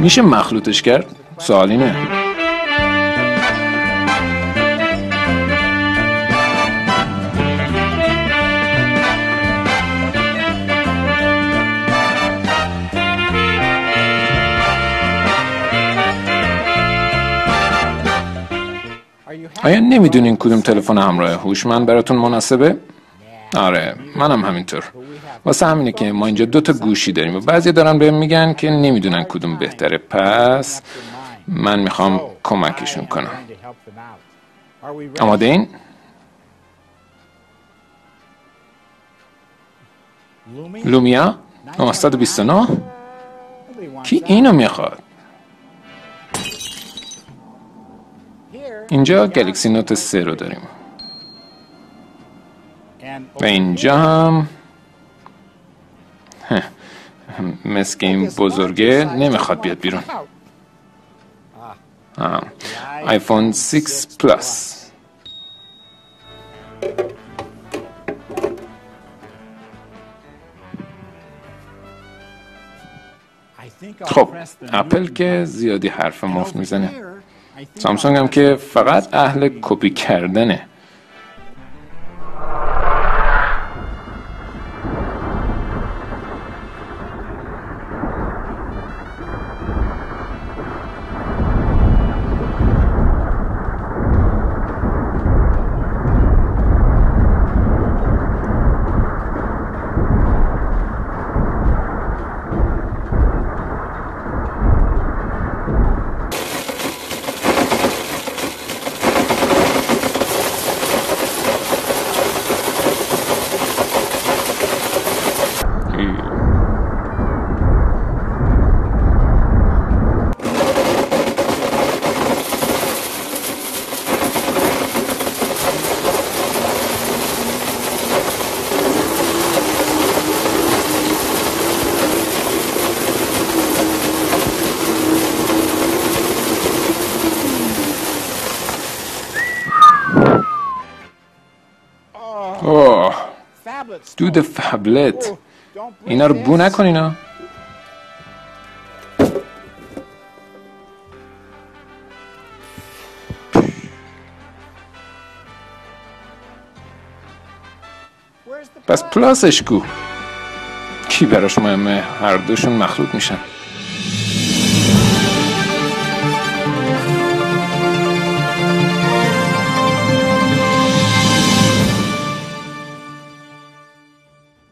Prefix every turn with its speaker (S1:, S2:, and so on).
S1: میشه مخلوطش کرد؟ سوالی نه آیا نمی‌دونین کدوم تلفن همراه هوشمند براتون مناسبه؟ آره منم همینطور. واسه همینه که ما اینجا دو تا گوشی داریم و بعضی دارن بهم میگن که نمی‌دونن کدوم بهتره. پس من می‌خوام کمکشون کنم. آماده این؟ لومیا؟ 929 کی اینو می‌خواد؟ اینجا گلکسی نوت 3 رو داریم. و اینجا هم مثل این بزرگه نمی‌خواد بیاد بیرون. آیفون 6 پلاس. خب اپل که زیادی حرف مفت می‌زنه. سامسونگ هم که فقط اهل کپی کردنه. دود فبلت. اینا رو بو نکن اینا. پس پلاسش کو. کی براش مهمه؟ هر دوشون مخلوط میشن.